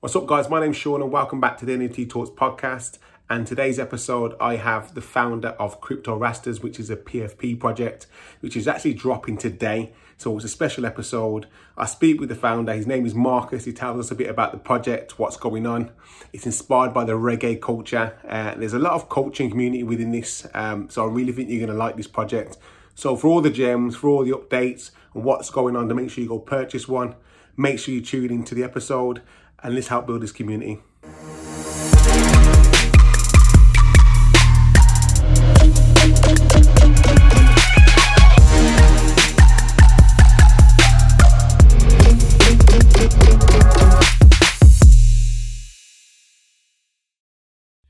What's up, guys? My name's Sean, and welcome back to the NFT Talks podcast. And today's episode, I have the founder of Crypto Rastas, which is a PFP project, which is actually dropping today. So it's a special episode. I speak with the founder. His name is Marcus. He tells us a bit about the project, what's going on. It's inspired by the reggae culture. Uh, there's a lot of coaching community within this. Um, so I really think you're going to like this project. So for all the gems, for all the updates and what's going on, to make sure you go purchase one. Make sure you tune into the episode and let's help build this community.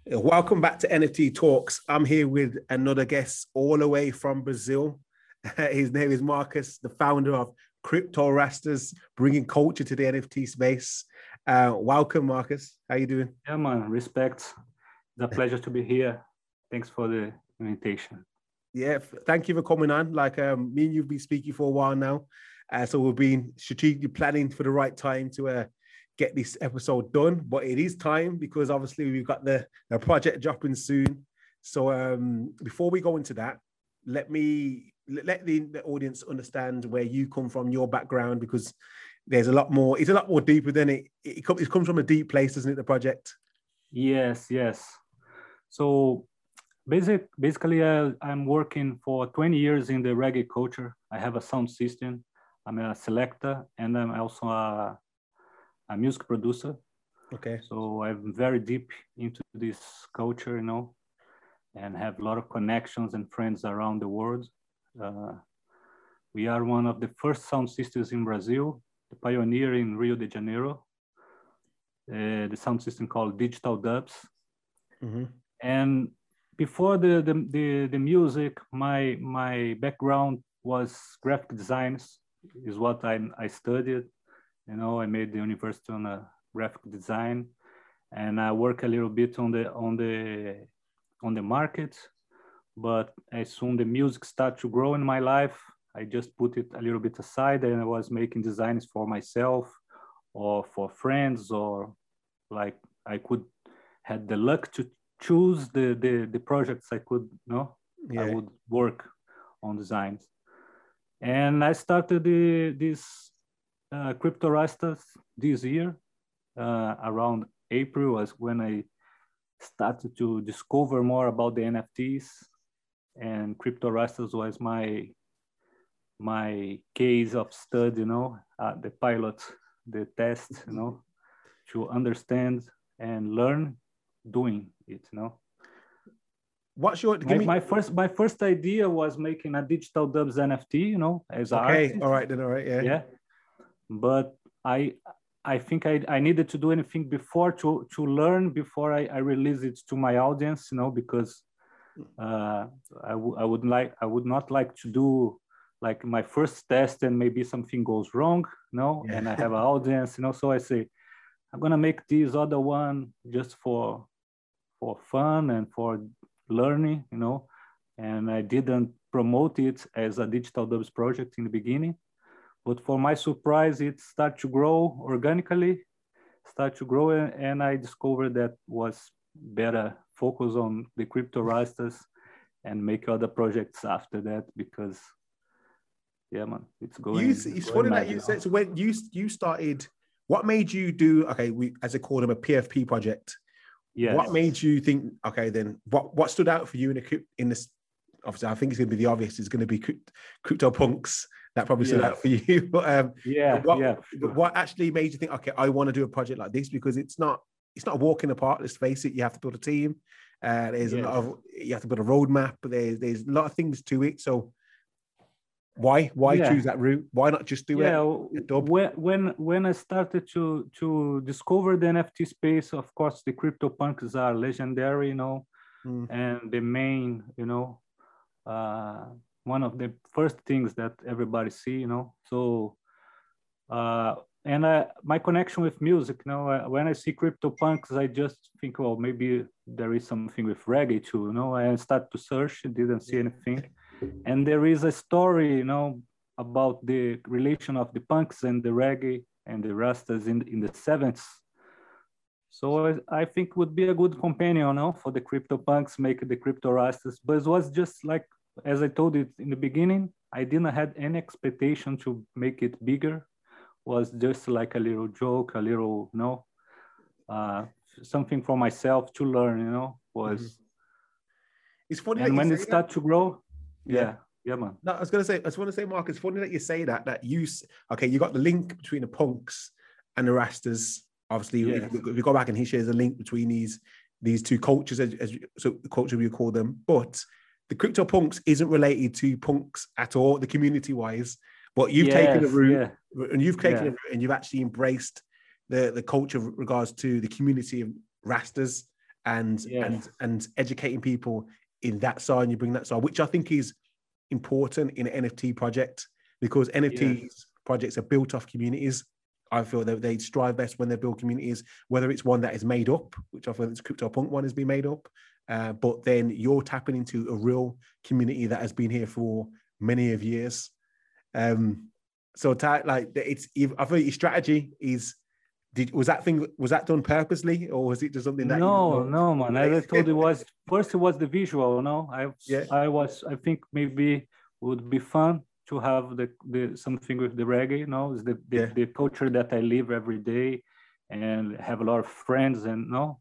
Welcome back to NFT Talks. I'm here with another guest all the way from Brazil. His name is Marcus, the founder of Crypto rastas bringing culture to the NFT space. Uh, welcome, Marcus. How you doing? Yeah, man. Respect. It's a pleasure to be here. Thanks for the invitation. Yeah, thank you for coming on. Like um, me and you've been speaking for a while now, uh, so we've been strategically planning for the right time to uh, get this episode done. But it is time because obviously we've got the, the project dropping soon. So um, before we go into that, let me let the, the audience understand where you come from, your background, because there's a lot more. It's a lot more deeper than it. It, it comes from a deep place, doesn't it? The project. Yes, yes. So, basic, basically, uh, I'm working for 20 years in the reggae culture. I have a sound system. I'm a selector, and I'm also a, a music producer. Okay. So I'm very deep into this culture, you know, and have a lot of connections and friends around the world. Uh, we are one of the first sound systems in Brazil the pioneer in Rio de Janeiro, uh, the sound system called Digital Dubs. Mm-hmm. And before the, the, the, the, music, my, my background was graphic designs, is what I, I studied. You know, I made the university on a graphic design and I work a little bit on the, on the, on the market. But as soon the music started to grow in my life, I just put it a little bit aside and I was making designs for myself or for friends or like I could had the luck to choose the the, the projects I could you know yeah. I would work on designs. And I started the, this uh, Crypto Rastas this year. Uh, around April was when I started to discover more about the NFTs and Crypto Rastas was my my case of study, you know, uh, the pilot, the test, you know, to understand and learn doing it, you know. What's your my, me... my, first my first idea was making a digital dubs NFT, you know, as okay, artist. all right, then all right, yeah, yeah. But I I think I, I needed to do anything before to to learn before I, I release it to my audience, you know, because uh, I, w- I would like I would not like to do like my first test and maybe something goes wrong, you know, yeah. and I have an audience, you know, so I say, I'm gonna make this other one just for for fun and for learning, you know, and I didn't promote it as a digital dubs project in the beginning, but for my surprise, it started to grow organically, start to grow, and I discovered that was better focus on the crypto rastas and make other projects after that because yeah, man, it's going. You, it's funny that you said so. When you you started, what made you do? Okay, we as I call them a PFP project. Yeah. What made you think? Okay, then what what stood out for you in the in this? Obviously, I think it's going to be the obvious. It's going to be crypto punks. That probably stood yeah. out for you. But um, yeah, what, yeah. What actually made you think? Okay, I want to do a project like this because it's not it's not a walk in the park. Let's face it. You have to build a team. Uh, there's yes. a lot of you have to build a roadmap. There's there's a lot of things to it. So why? Why yeah. choose that route? Why not just do yeah, it? When when when I started to to discover the NFT space, of course, the crypto punks are legendary, you know, mm. and the main, you know, uh, one of the first things that everybody see, you know. So, uh, and I, my connection with music, you know, uh, when I see crypto punks, I just think, well, maybe there is something with reggae too, you know. I start to search, didn't see anything and there is a story, you know, about the relation of the punks and the reggae and the rastas in, in the 70s. So I, I think would be a good companion, you know, for the crypto punks, make the crypto rastas. But it was just like, as I told you in the beginning, I didn't had any expectation to make it bigger. Was just like a little joke, a little, you know, uh, something for myself to learn, you know, was. Mm-hmm. It's funny. And when it start that. to grow, yeah. yeah. Yeah, man. No, I was gonna say, I just want to say, Mark, it's funny that you say that. That you, okay, you got the link between the punks and the Rastas. Obviously, yeah. if, you go back and he shares a link between these these two cultures, as, as so the culture we call them. But the crypto punks isn't related to punks at all, the community wise. But you've yes, taken a route, yeah. and you've taken yeah. a route, and you've actually embraced the the culture with regards to the community of Rastas and yes. and and educating people in that side. And you bring that side, which I think is important in an NFT project because NFTs yeah. projects are built off communities. I feel that they strive best when they build communities, whether it's one that is made up, which I feel this CryptoPunk one has been made up, uh, but then you're tapping into a real community that has been here for many of years. Um, so, like, it's I feel your strategy is did was that thing was that done purposely or was it just something that no you know? no man as i told you was first it was the visual no i yeah. i was i think maybe would be fun to have the, the something with the reggae you know is the the, yeah. the culture that i live every day and have a lot of friends and you know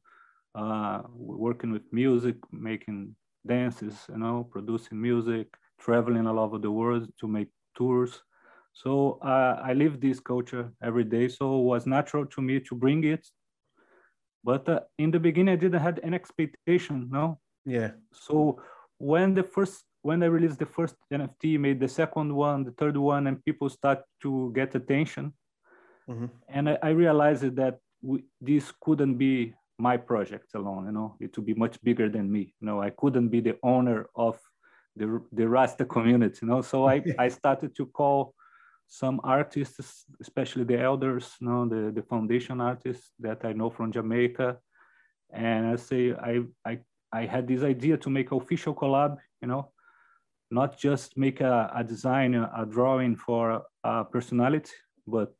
uh, working with music making dances you know producing music traveling all over the world to make tours so uh, I live this culture every day. So it was natural to me to bring it. But uh, in the beginning, I didn't have any expectation, no? Yeah. So when the first, when I released the first NFT, made the second one, the third one, and people start to get attention. Mm-hmm. And I, I, realized that we, this couldn't be my project alone, you know, it would be much bigger than me. You know, I couldn't be the owner of the, the Rasta community, you know? So I, I started to call some artists, especially the elders, you know, the, the foundation artists that I know from Jamaica. And I say, I, I, I had this idea to make official collab, you know, not just make a, a design, a, a drawing for a personality, but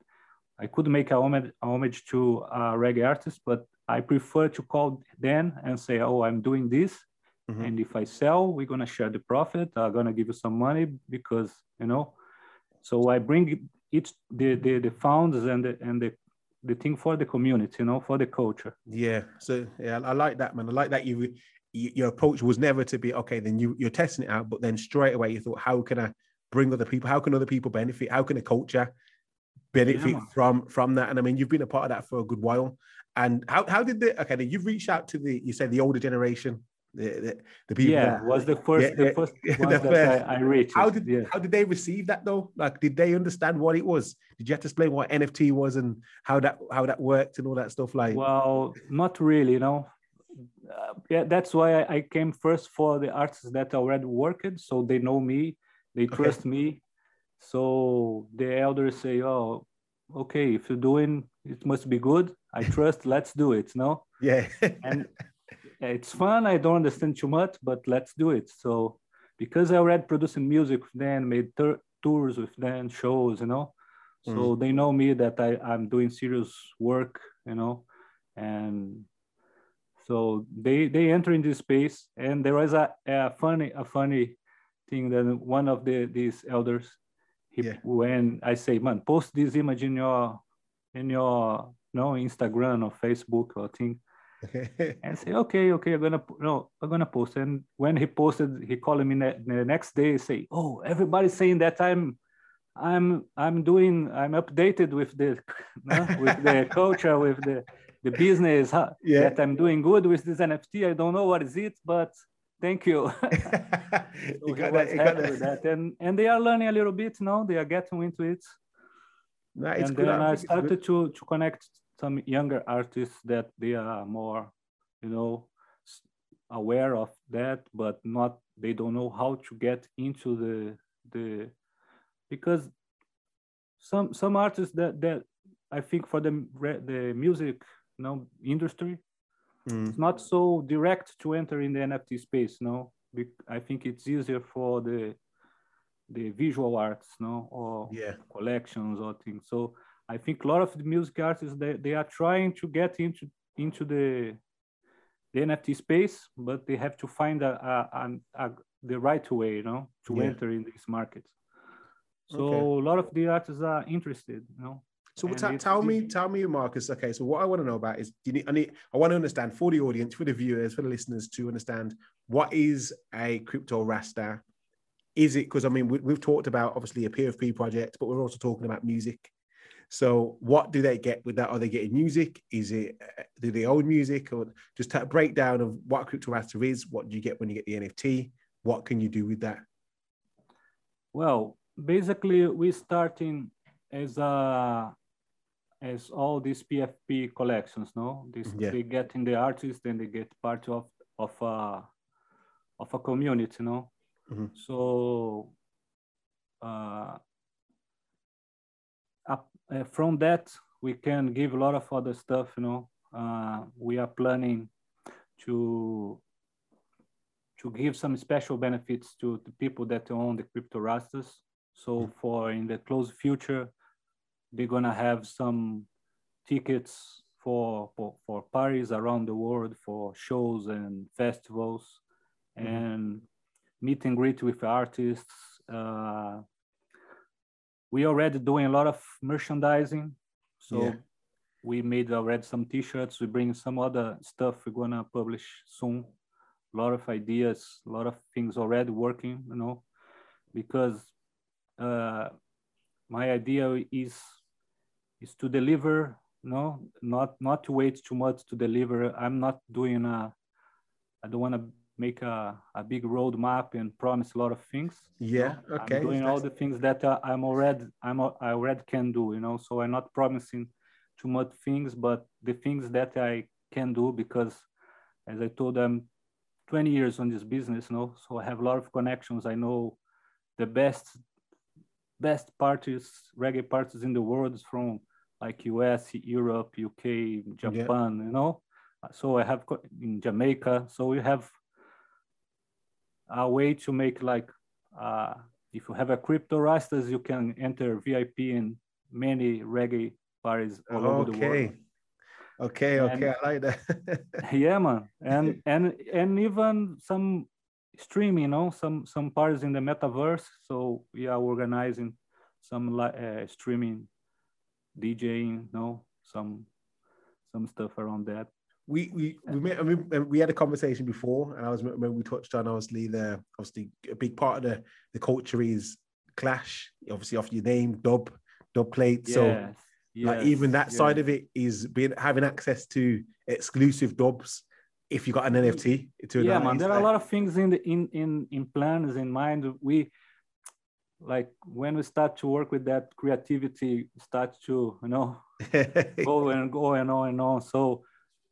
I could make a homage, a homage to a reggae artist, but I prefer to call them and say, oh, I'm doing this. Mm-hmm. And if I sell, we're going to share the profit. I'm going to give you some money because, you know, so I bring each the the, the founds and the and the the thing for the community, you know, for the culture. Yeah. So yeah, I like that, man. I like that you, you your approach was never to be okay. Then you you're testing it out, but then straight away you thought, how can I bring other people? How can other people benefit? How can a culture benefit yeah. from from that? And I mean, you've been a part of that for a good while. And how how did the okay? Then you've reached out to the you said the older generation the, the, the people. Yeah, that, was the first yeah, the first the that I, I reached. How did yeah. how did they receive that though? Like, did they understand what it was? Did you have to explain what NFT was and how that how that worked and all that stuff? Like, well, not really. You know, uh, yeah, that's why I, I, came first for the artists that already worked, so they know me, they trust okay. me. So the elders say, "Oh, okay, if you're doing, it must be good. I trust. let's do it." No. Yeah. and it's fun. I don't understand too much, but let's do it. So because I already producing music with them, made tours with them, shows, you know. So mm. they know me that I, I'm doing serious work, you know, and so they they enter in this space. And there was a, a funny a funny thing that one of the these elders, he, yeah. when I say, man, post this image in your in your you know Instagram or Facebook or thing and say, okay, okay, I'm gonna no, I'm gonna post. And when he posted, he called me the next day, say, oh, everybody's saying that I'm, I'm, I'm doing, I'm updated with the, with the culture, with the, the business, huh? yeah. that I'm doing good with this NFT. I don't know what is it, but thank you. you got that, you got that. that. And and they are learning a little bit now. They are getting into it. No, and good. then I, I started to to connect some younger artists that they are more, you know, aware of that, but not they don't know how to get into the the because some some artists that that I think for the the music you know industry mm. it's not so direct to enter in the NFT space. No, I think it's easier for the the visual arts, no, or yeah. collections or things. So I think a lot of the music artists they, they are trying to get into into the the NFT space, but they have to find a, a, a, a the right way, you know, to yeah. enter in this market. So okay. a lot of the artists are interested, you know. So t- tell me, tell me, Marcus. Okay, so what I want to know about is, do you need, I need, I want to understand for the audience, for the viewers, for the listeners to understand what is a crypto rasta. Is it because I mean we, we've talked about obviously a PFP project, but we're also talking about music. So what do they get with that? Are they getting music? Is it uh, do they own music or just a breakdown of what crypto rasta is? What do you get when you get the NFT? What can you do with that? Well, basically we starting as a as all these PFP collections, no? This yeah. they get in the artist and they get part of of a of a community, no? Mm-hmm. So uh, up, uh, from that we can give a lot of other stuff, you know. Uh, we are planning to to give some special benefits to the people that own the crypto rastas. So mm-hmm. for in the close future, they're gonna have some tickets for, for, for parties around the world, for shows and festivals, mm-hmm. and meet and greet with artists. Uh, we already doing a lot of merchandising, so yeah. we made already some T-shirts. We bring some other stuff we're gonna publish soon. A lot of ideas, a lot of things already working, you know, because uh, my idea is is to deliver no not not to wait too much to deliver i'm not doing a i don't want to make a, a big roadmap and promise a lot of things yeah no? okay i'm doing all the things that uh, i'm already i'm i already can do you know so i'm not promising too much things but the things that i can do because as i told them 20 years on this business you know so i have a lot of connections i know the best best parties reggae parties in the world from like US, Europe, UK, Japan, yeah. you know. So I have in Jamaica. So we have a way to make like uh, if you have a crypto rastas, you can enter VIP in many reggae parties all over the world. Okay, okay, and, I like that. yeah, man, and and and even some streaming, you know, some some parties in the metaverse. So we are organizing some uh, streaming DJing, no, some some stuff around that. We we we made, I mean, we had a conversation before, and I was when we touched on obviously the obviously a big part of the the culture is clash. Obviously, off your name, dub, dub plate. Yes, so yes, like even that yes. side of it is being having access to exclusive dubs if you got an NFT. To yeah, man, there are a lot of things in the in in in plans in mind. We like when we start to work with that creativity starts to you know go and go and on and on so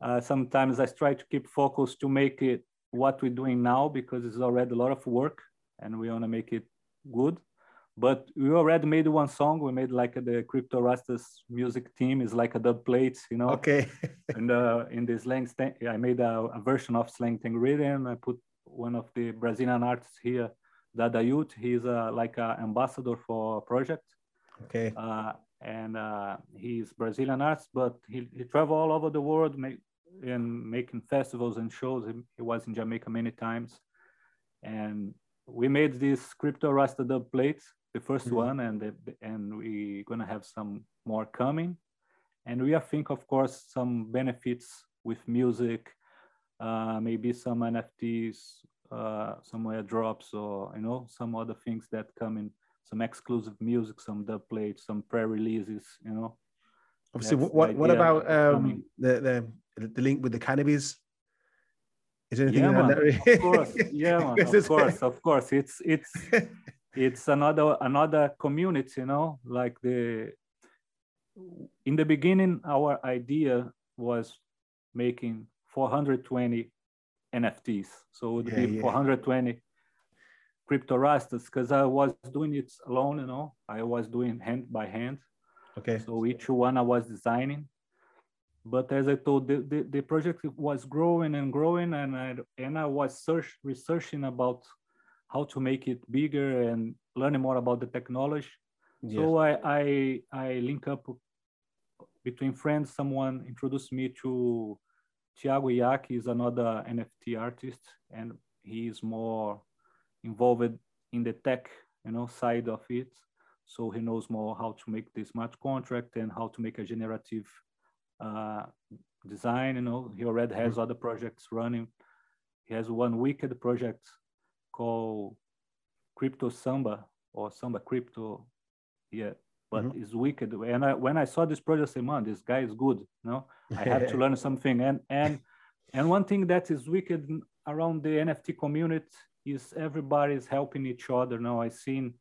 uh, sometimes i try to keep focus to make it what we're doing now because it's already a lot of work and we want to make it good but we already made one song we made like the crypto rastas music team is like a dub plate you know okay and uh, in the slang i made a, a version of Sleng Teng rhythm i put one of the brazilian artists here Dada Yute. He's uh, like an ambassador for a project. Okay. Uh, and uh, he's Brazilian artist, but he, he travel all over the world make, and making festivals and shows. He, he, was in Jamaica many times. And we made this crypto Rasta dub plates, the 1st mm-hmm. one, and the, and we're gonna have some more coming. And we are think, of course, some benefits with music, uh, maybe some NFTs uh, some airdrops or you know some other things that come in some exclusive music some dub plates some pre-releases you know. Obviously That's what what about um the, the the link with the cannabis? Is anything yeah, man, of course. Yeah man, of course of course. It's it's it's another another community you know like the in the beginning our idea was making 420 NFTs. So it would yeah, be yeah. 420 crypto rastas because I was doing it alone, you know. I was doing hand by hand. Okay. So each one I was designing. But as I told, the, the, the project was growing and growing, and I and I was search researching about how to make it bigger and learning more about the technology. Yes. So I, I I link up between friends. Someone introduced me to Thiago Iaki is another NFT artist, and he is more involved in the tech, you know, side of it. So he knows more how to make this smart contract and how to make a generative uh, design. You know, he already has mm-hmm. other projects running. He has one wicked project called Crypto Samba or Samba Crypto. Yeah, but mm-hmm. it's wicked. And I, when I saw this project, I said, man, this guy is good. You know, I have to learn something. And and and one thing that is wicked around the NFT community is everybody is helping each other. Now I seen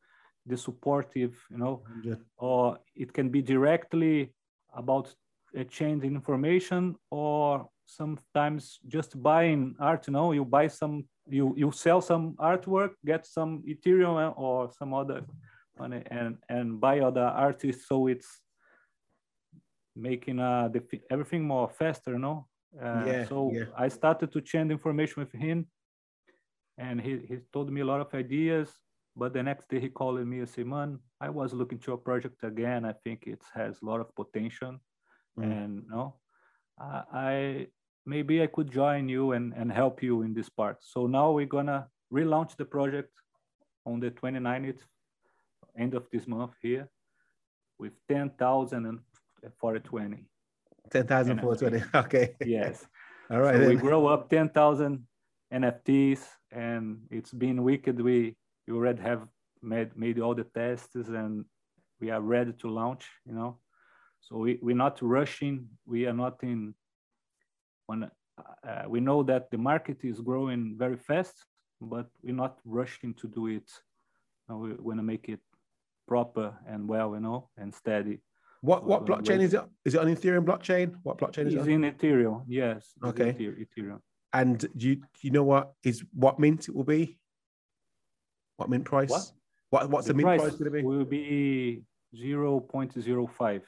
the supportive, you know, yeah. or it can be directly about a change in information or sometimes just buying art, you know, you buy some, you, you sell some artwork, get some Ethereum or some other money and, and buy other artists. So it's making uh, the, everything more faster, you know? Uh, yeah, so yeah. I started to change information with him and he, he told me a lot of ideas but the next day he called me and said man i was looking to a project again i think it has a lot of potential mm. and you know I, I maybe i could join you and, and help you in this part. So now we're gonna relaunch the project on the 29th end of this month here with 10,000 and 420 10,000 420 okay. Yes. All right so we grow up 10,000 nfts and it's been wicked. We we already have made made all the tests and we are ready to launch you know so we, we're not rushing. We are not in on uh, we know that the market is growing very fast but we're not rushing to do it. We want to make it proper and well you know and steady. What what blockchain is it? Is it on ethereum blockchain? What blockchain is it's it? in ethereum. Yes okay. Ethereum. And do you, you know what is what mint it will be? What mint price? What? what what's the, the mint price, price going to be? Will be zero point zero five.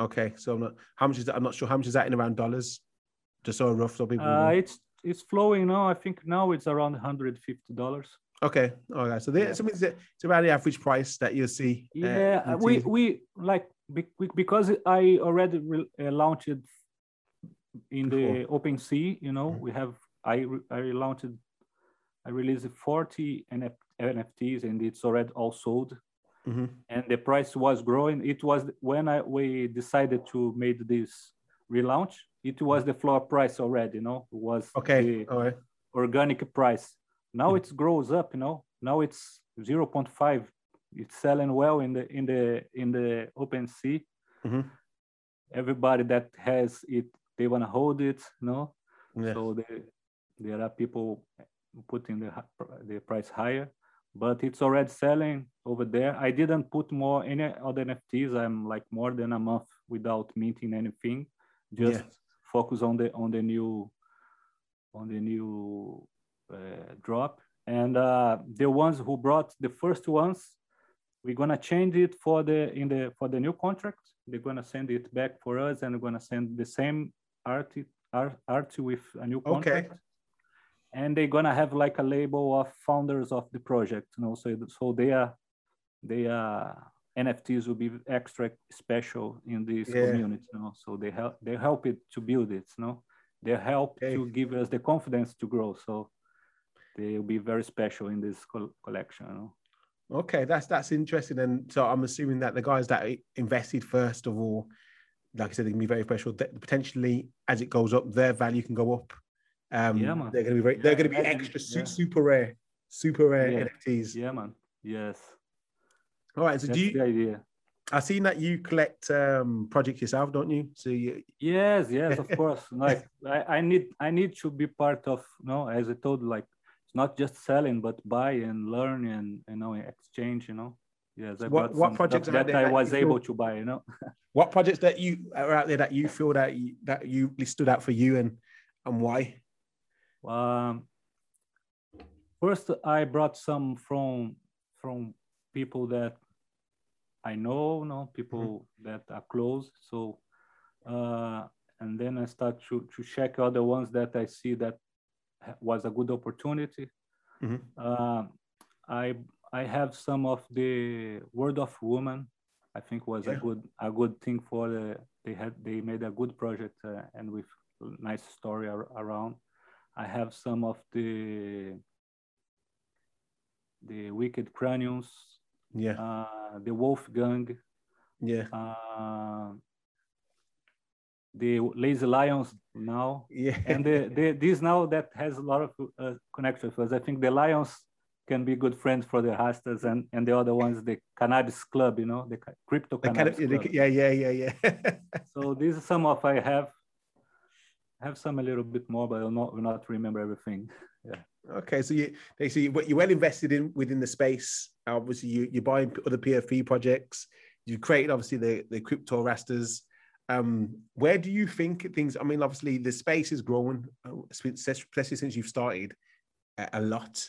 Okay, so not, how much is that? I'm not sure. How much is that in around dollars? Just so rough, so people. Uh, it's it's flowing now. I think now it's around 150 dollars. Okay, all right. So there, yeah. so it's, it's around the average price that you'll see. Uh, yeah, uh, we we like because I already re- uh, launched in the OpenSea. You know, mm-hmm. we have I I launched I released 40 NF, NFTs and it's already all sold. Mm-hmm. And the price was growing. It was when I we decided to make this relaunch. It was the floor price already. You know, it was okay. The organic price. Now mm-hmm. it grows up. You know, now it's 0.5. It's selling well in the in the in the OpenSea. Mm-hmm. Everybody that has it, they want to hold it. You know, yeah. so they, there are people putting the the price higher, but it's already selling over there. I didn't put more any other NFTs. I'm like more than a month without minting anything. Just yeah. focus on the on the new on the new uh, drop. And uh, the ones who brought the first ones, we're gonna change it for the in the for the new contract. They're gonna send it back for us, and we're gonna send the same art art, art with a new contract. Okay and they're gonna have like a label of founders of the project you know so so they are they are nfts will be extra special in this yeah. community you know so they help they help it to build it you know they help okay. to give us the confidence to grow so they will be very special in this co- collection you know? okay that's that's interesting and so i'm assuming that the guys that invested first of all like i said they can be very special potentially as it goes up their value can go up um, yeah, man. They're gonna be very, they're gonna be extra yeah. super rare, super rare yeah. NFTs. Yeah, man. Yes. All right. So That's do you? The idea. I've seen that you collect um, projects yourself, don't you? So you. Yes, yes, of course. Like I, I need, I need to be part of. You know, as I told, like it's not just selling, but buy and learn and you know exchange. You know. Yes. I what what projects that, that I was able to buy? You know. what projects that you are out there that you feel that you, that you stood out for you and and why? Um, first, I brought some from from people that I know, no people mm-hmm. that are close. So, uh, and then I start to to check other ones that I see that was a good opportunity. Mm-hmm. Uh, I I have some of the World of Women. I think was yeah. a good a good thing for the they had they made a good project uh, and with nice story ar around. I have some of the the Wicked Craniums, Yeah. uh, the Wolfgang, Yeah. uh, the Lazy Lions now, Yeah. and the, the this now that has a lot of uh, connection us. I think the Lions can be good friends for the Rastas, and and the other ones, the Cannabis Club, you know, the Crypto The Cannabis Club. yeah, yeah, yeah, yeah. So this is some of I have. I have some a little bit more, but I'll not will not remember everything. Yeah. Okay, so you basically what you're well invested in within the space. Obviously, you you're buying other PFP projects. You created obviously the the crypto rastas. Um, where do you think things? I mean, obviously the space is growing, uh, especially since you've started a, lot,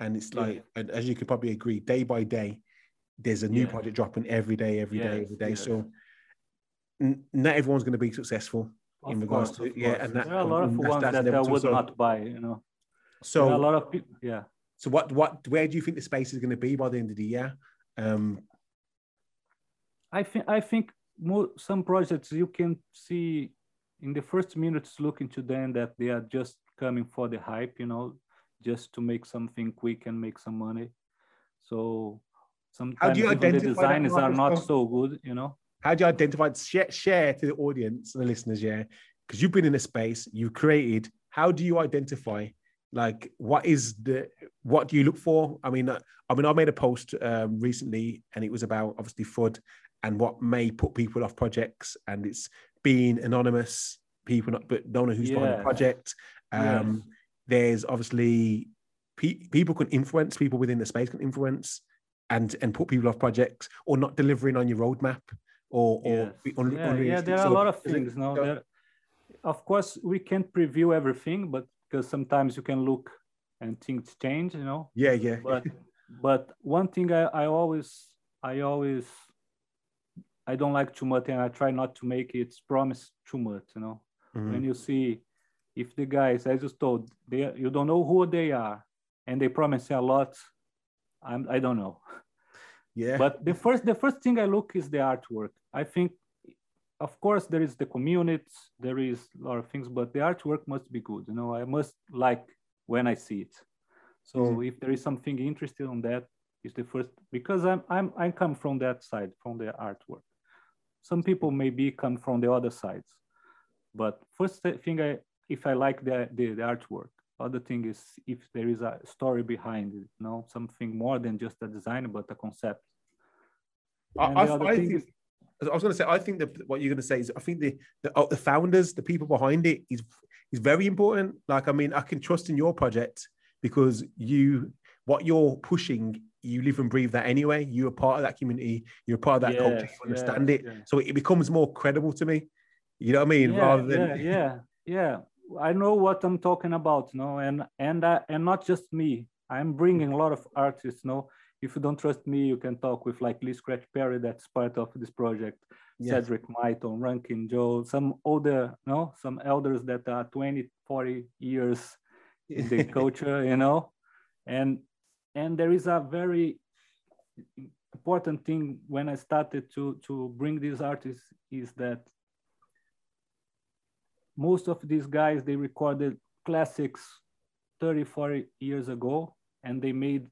and it's Yeah. like, and as you could probably agree, day by day, there's a new Yeah. project dropping every day, every day, Yes, every day. So n- not everyone's going to be successful. Of In regards course, to- yeah, course. and that- there are a lot of ones that's that I would so- not buy. You know, So a lot of people. Yeah. So what what where do you think the space is going to be by the end of the year? Um, I think I think mo- some projects you can see in the first minutes look into them that they are just coming for the hype, you know, just to make something quick and make some money. So sometimes the that designs are not so good, you know. How do you identify share, share to the audience and the listeners? Yeah, because you've been in a space, you've created. How do you identify? Like, what is the what do you look for? I mean, uh, I mean, I made a post um, recently, and it was about obviously FUD and what may put people off projects, and it's being anonymous, people not but don't know who's behind the project. Um, There's obviously pe- people can influence people within the space can influence and and put people off projects or not delivering on your roadmap or or Yes. be un- yeah, yeah, there are So a lot of things. No, go- there, of course we can't preview everything, but because sometimes you can look and things change, you know. yeah, yeah, But but one thing I, I always I always I don't like too much, and I try not to make it promise too much. You know, Mhm. when you see if the guys, as you told, they you don't know who they are, and they promise a lot. I'm I don't know. yeah. But the first the first thing I look is the artwork. I think, of course, there is the community, there is a lot of things, but the artwork must be good. You know, I must like when I see it. So Mhm. if there is something interesting on that, is the first because I'm I'm I come from that side from the artwork. Some people maybe come from the other sides, but first thing I if I like the the, the artwork. Other thing is if there is a story behind it, you know, something more than just a design, but a concept. I, And I, I thing think. is- I was going to say, I think that what you're going to say is, I think the the, oh, the founders, the people behind it, is is very important. Like, I mean, I can trust in your project because you, what you're pushing, you live and breathe that anyway. You're a part of that community. You're a part of that culture. You understand it, yes, yes. so it becomes more credible to me. You know what I mean? yeah, Rather than yeah, yeah, yeah. I know what I'm talking about, no, and and uh, and not just me. I'm bringing a lot of artists. No, if you don't trust me, you can talk with like Lee Scratch Perry, that's part of this project. Yeah. Cedric Myton, Ranking Joe, some older, no, some elders that are 20, 40 years in the culture, you know, and and there is a very important thing when I started to to bring these artists is that most of these guys they recorded classics 30 40 years ago and they made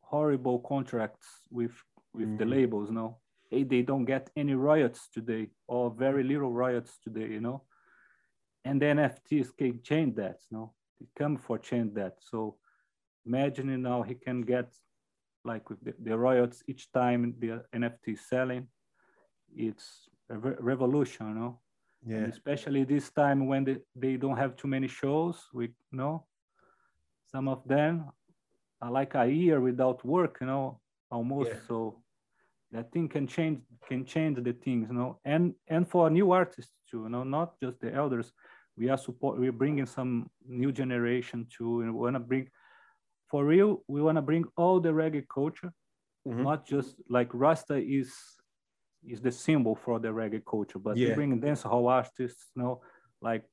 horrible contracts with with the Mhm. labels no they, they don't get any royalties today or very little royalties today you know? And the nfts can change that no they come for change that. So imagine now he can get like with the, the royalties each time the nft is selling it's a re- revolution you know and yeah, especially this time when they, they don't have too many shows we you know some of them are like a year without work you know almost. Yeah. so that thing can change can change the things you know. And and for new artists too you know not just the elders. We are support we're bringing some new generation too and we want to bring for real we want to bring all the reggae culture. Mhm. not just like rasta is is the symbol for the reggae culture, but Yeah. they bring dancehall artists, you know, like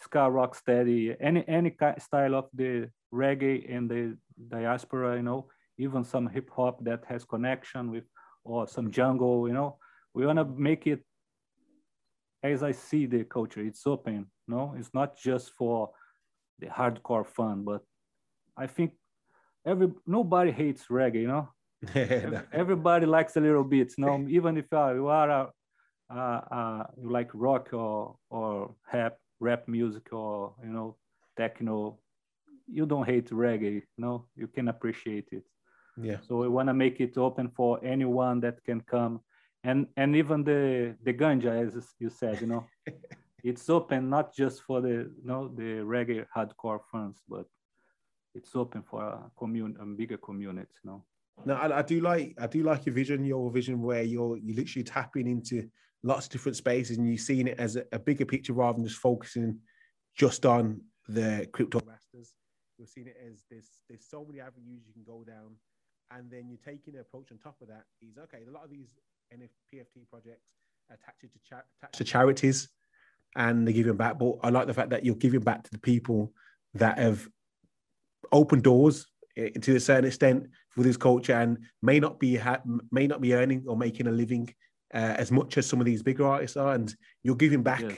ska rock steady, any any style of the reggae and the diaspora, you know, even some hip hop that has connection with or some jungle, you know. We wanna make it as I see the culture. It's open, you No, it's not just for the hardcore fun, but I think every nobody hates reggae, you know. Everybody likes a little bit, you know. Even if uh, you are a, uh, uh, you like rock or or rap, rap music or you know techno, you don't hate reggae. You No, you can appreciate it. Yeah. So we want to make it open for anyone that can come, and and even the the ganja, as you said, you know, it's open not just for the you know the reggae hardcore fans, but it's open for a commun a bigger community. You know. No, I, I do like I do like your vision, your vision where you're you're literally tapping into lots of different spaces and you're seeing it as a, a bigger picture rather than just focusing just on the crypto rastas. You're seeing it as there's there's so many avenues you can go down, and then you're taking an approach on top of that is okay. A lot of these NFPFT projects attach to cha- attach to charities, and they're giving back. But I like the fact that you're giving back to the people that have opened doors to a certain extent with his culture and may not be ha- may not be earning or making a living uh, as much as some of these bigger artists are, and you're giving back yeah.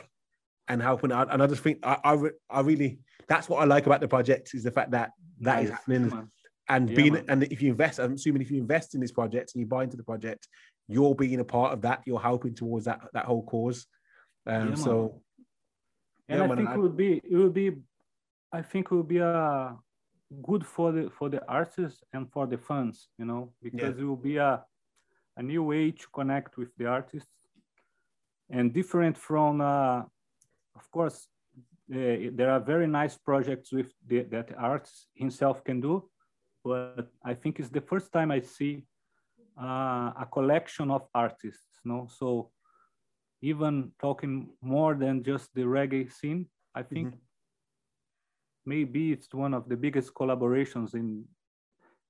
and helping out. And I just think I, I, I really that's what I like about the project is the fact that that nice. is happening. And yeah, being man. and if you invest, I'm assuming if you invest in this project and you buy into the project, you're being a part of that. You're helping towards that that whole cause. Um, yeah, so, and I think it would be it would be, I think it would be a good for the for the artists and for the fans, you know, because it will be a a new way to connect with the artists and different from, uh, of course, uh, there are very nice projects with the, that arts himself can do, but I think it's the first time I see uh, a collection of artists. No, so even talking more than just the reggae scene, I think mm-hmm. Maybe it's one of the biggest collaborations in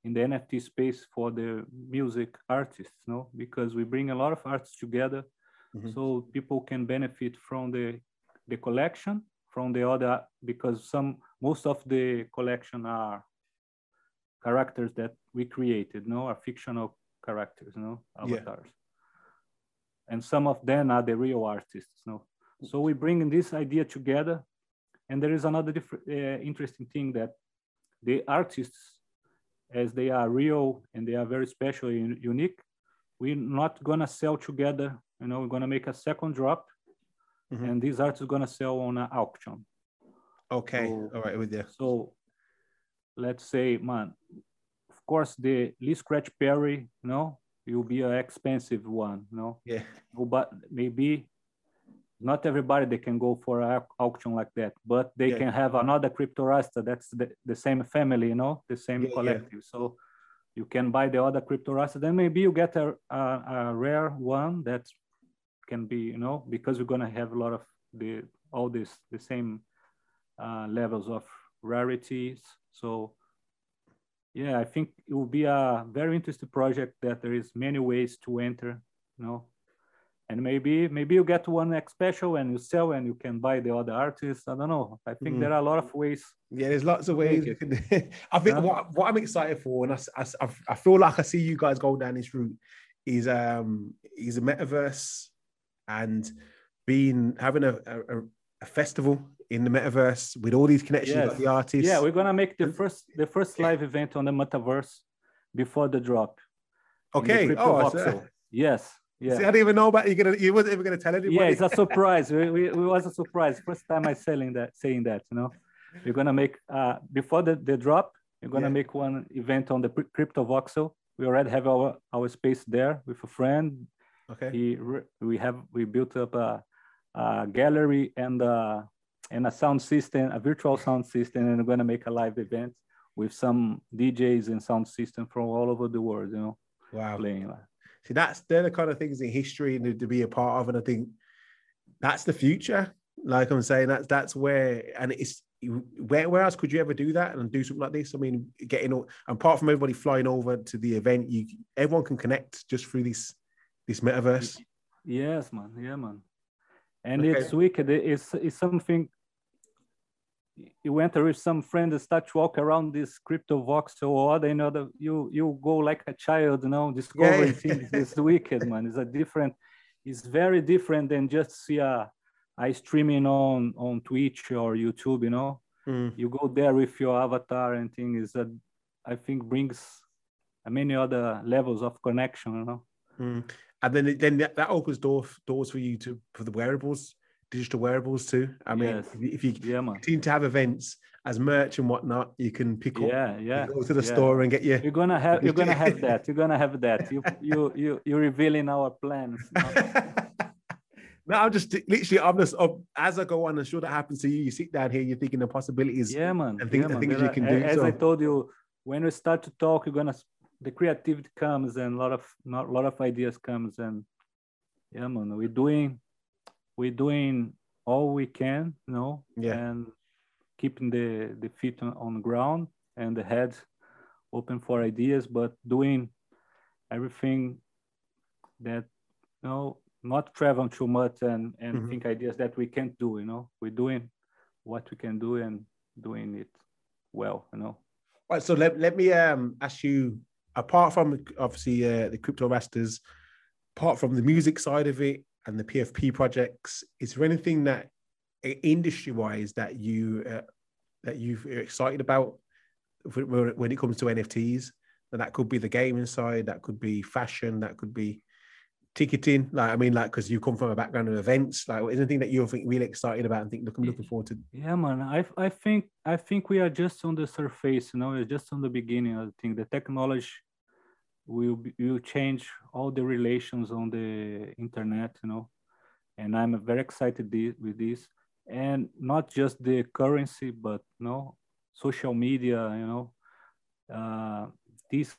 in the NFT space for the music artists, no? Because we bring a lot of artists together, mm-hmm. so people can benefit from the the collection, from the other because some most of the collection are characters that we created, no, are fictional characters, no, avatars, yeah. and some of them are the real artists, no. So we bring this idea together, and there is another different uh, interesting thing that the artists as they are real and they are very special and unique, we're not gonna sell together. You know, we're gonna make a second drop, mm-hmm. and these artists are gonna sell on an auction. Okay, so, all right, with you. So, let's say, man, of course, the Lee Scratch Perry, you know, will be an expensive one, you know. Yeah. But maybe not everybody they can go for an auction like that but they yeah. can have another crypto rasta that's the, the same family you know the same yeah, collective yeah. so you can buy the other crypto rasta then maybe you get a, a, a, rare one that can be you know because we're going to have a lot of the all this the same uh, levels of rarities so yeah i think it will be a very interesting project that there is many ways to enter you know and maybe maybe you get one X special and you sell and you can buy the other artists. I don't know. I think mm. there are a lot of ways. Yeah, there's lots of ways. I think yeah. what, what I'm excited for, and I, I, I feel like I see you guys go down this route, is um is a metaverse and being having a, a, a festival in the metaverse with all these connections yes. the artists. Yeah, we're gonna make the first the first live event on the metaverse before the drop. Okay. The oh, yes. Yeah. See, I didn't even know about you. Gonna you wasn't even gonna tell anybody. Yeah, it's a surprise. we, we, it was a surprise. First time I selling that, saying that. You know, we're gonna make uh before the, the drop. We're gonna yeah. make one event on the crypto voxel. We already have our our space there with a friend. Okay. He, we have we built up a, a gallery and uh and a sound system, a virtual sound system, and we're gonna make a live event with some DJs and sound system from all over the world. You know, wow, playing. See, that's they're the kind of things in history to be a part of, and I think that's the future. Like I'm saying, that's that's where, and it's where where else could you ever do that and do something like this? I mean, getting all, apart from everybody flying over to the event, you everyone can connect just through this this metaverse. Yes, man. Yeah, man. And okay. it's wicked. It's it's something you enter with some friends and start to walk around this crypto voxel or other, you know, the, you you go like a child, you know, discovering yeah. things. It's wicked, man. It's a different, it's very different than just see a I streaming on on Twitch or YouTube, you know. Mm. You go there with your avatar and things that I think brings many other levels of connection, you know. Mm. And then then that, that opens door, doors for you to for the wearables, digital wearables too. I mean, Yes. if you, you Yeah, continue to have events as merch and whatnot, you can pick up, Yeah, yeah. go to the yeah. store and get your You're gonna have you're gonna have that. You're gonna have that. You you you you're revealing our plans. you no, I'm just literally. I'm just as I go on. I'm sure that happens to you. You sit down here, you're thinking the possibilities. yeah, man. and things- yeah, man. things you can do, As I told you, when we start to talk, you're gonna the creativity comes and a lot of not a lot of ideas comes and yeah, man. We're doing we're doing all we can, you know, Yeah. and keeping the the feet on, on the ground and the head open for ideas, but doing everything that you know not traveling too much and and Mhm. think ideas that we can't do you know we're doing what we can do and doing it well you know Right, so let, let me um ask you, apart from obviously uh, the crypto rastas, apart from the music side of it and the PFP projects, is there anything that industry wise that you uh, that you're excited about when when it comes to NFTs? And that could be the gaming side, that could be fashion, that could be ticketing. Like I mean, like because you come from a background of events, like is anything that you're really excited about and think, look, I'm looking forward to. yeah man i i think i think we are just on the surface you know we're just on the beginning i think the technology will be, will change all the relations on the internet you know? And i'm very excited with this. And not just the currency but you know social media you know? Uh, this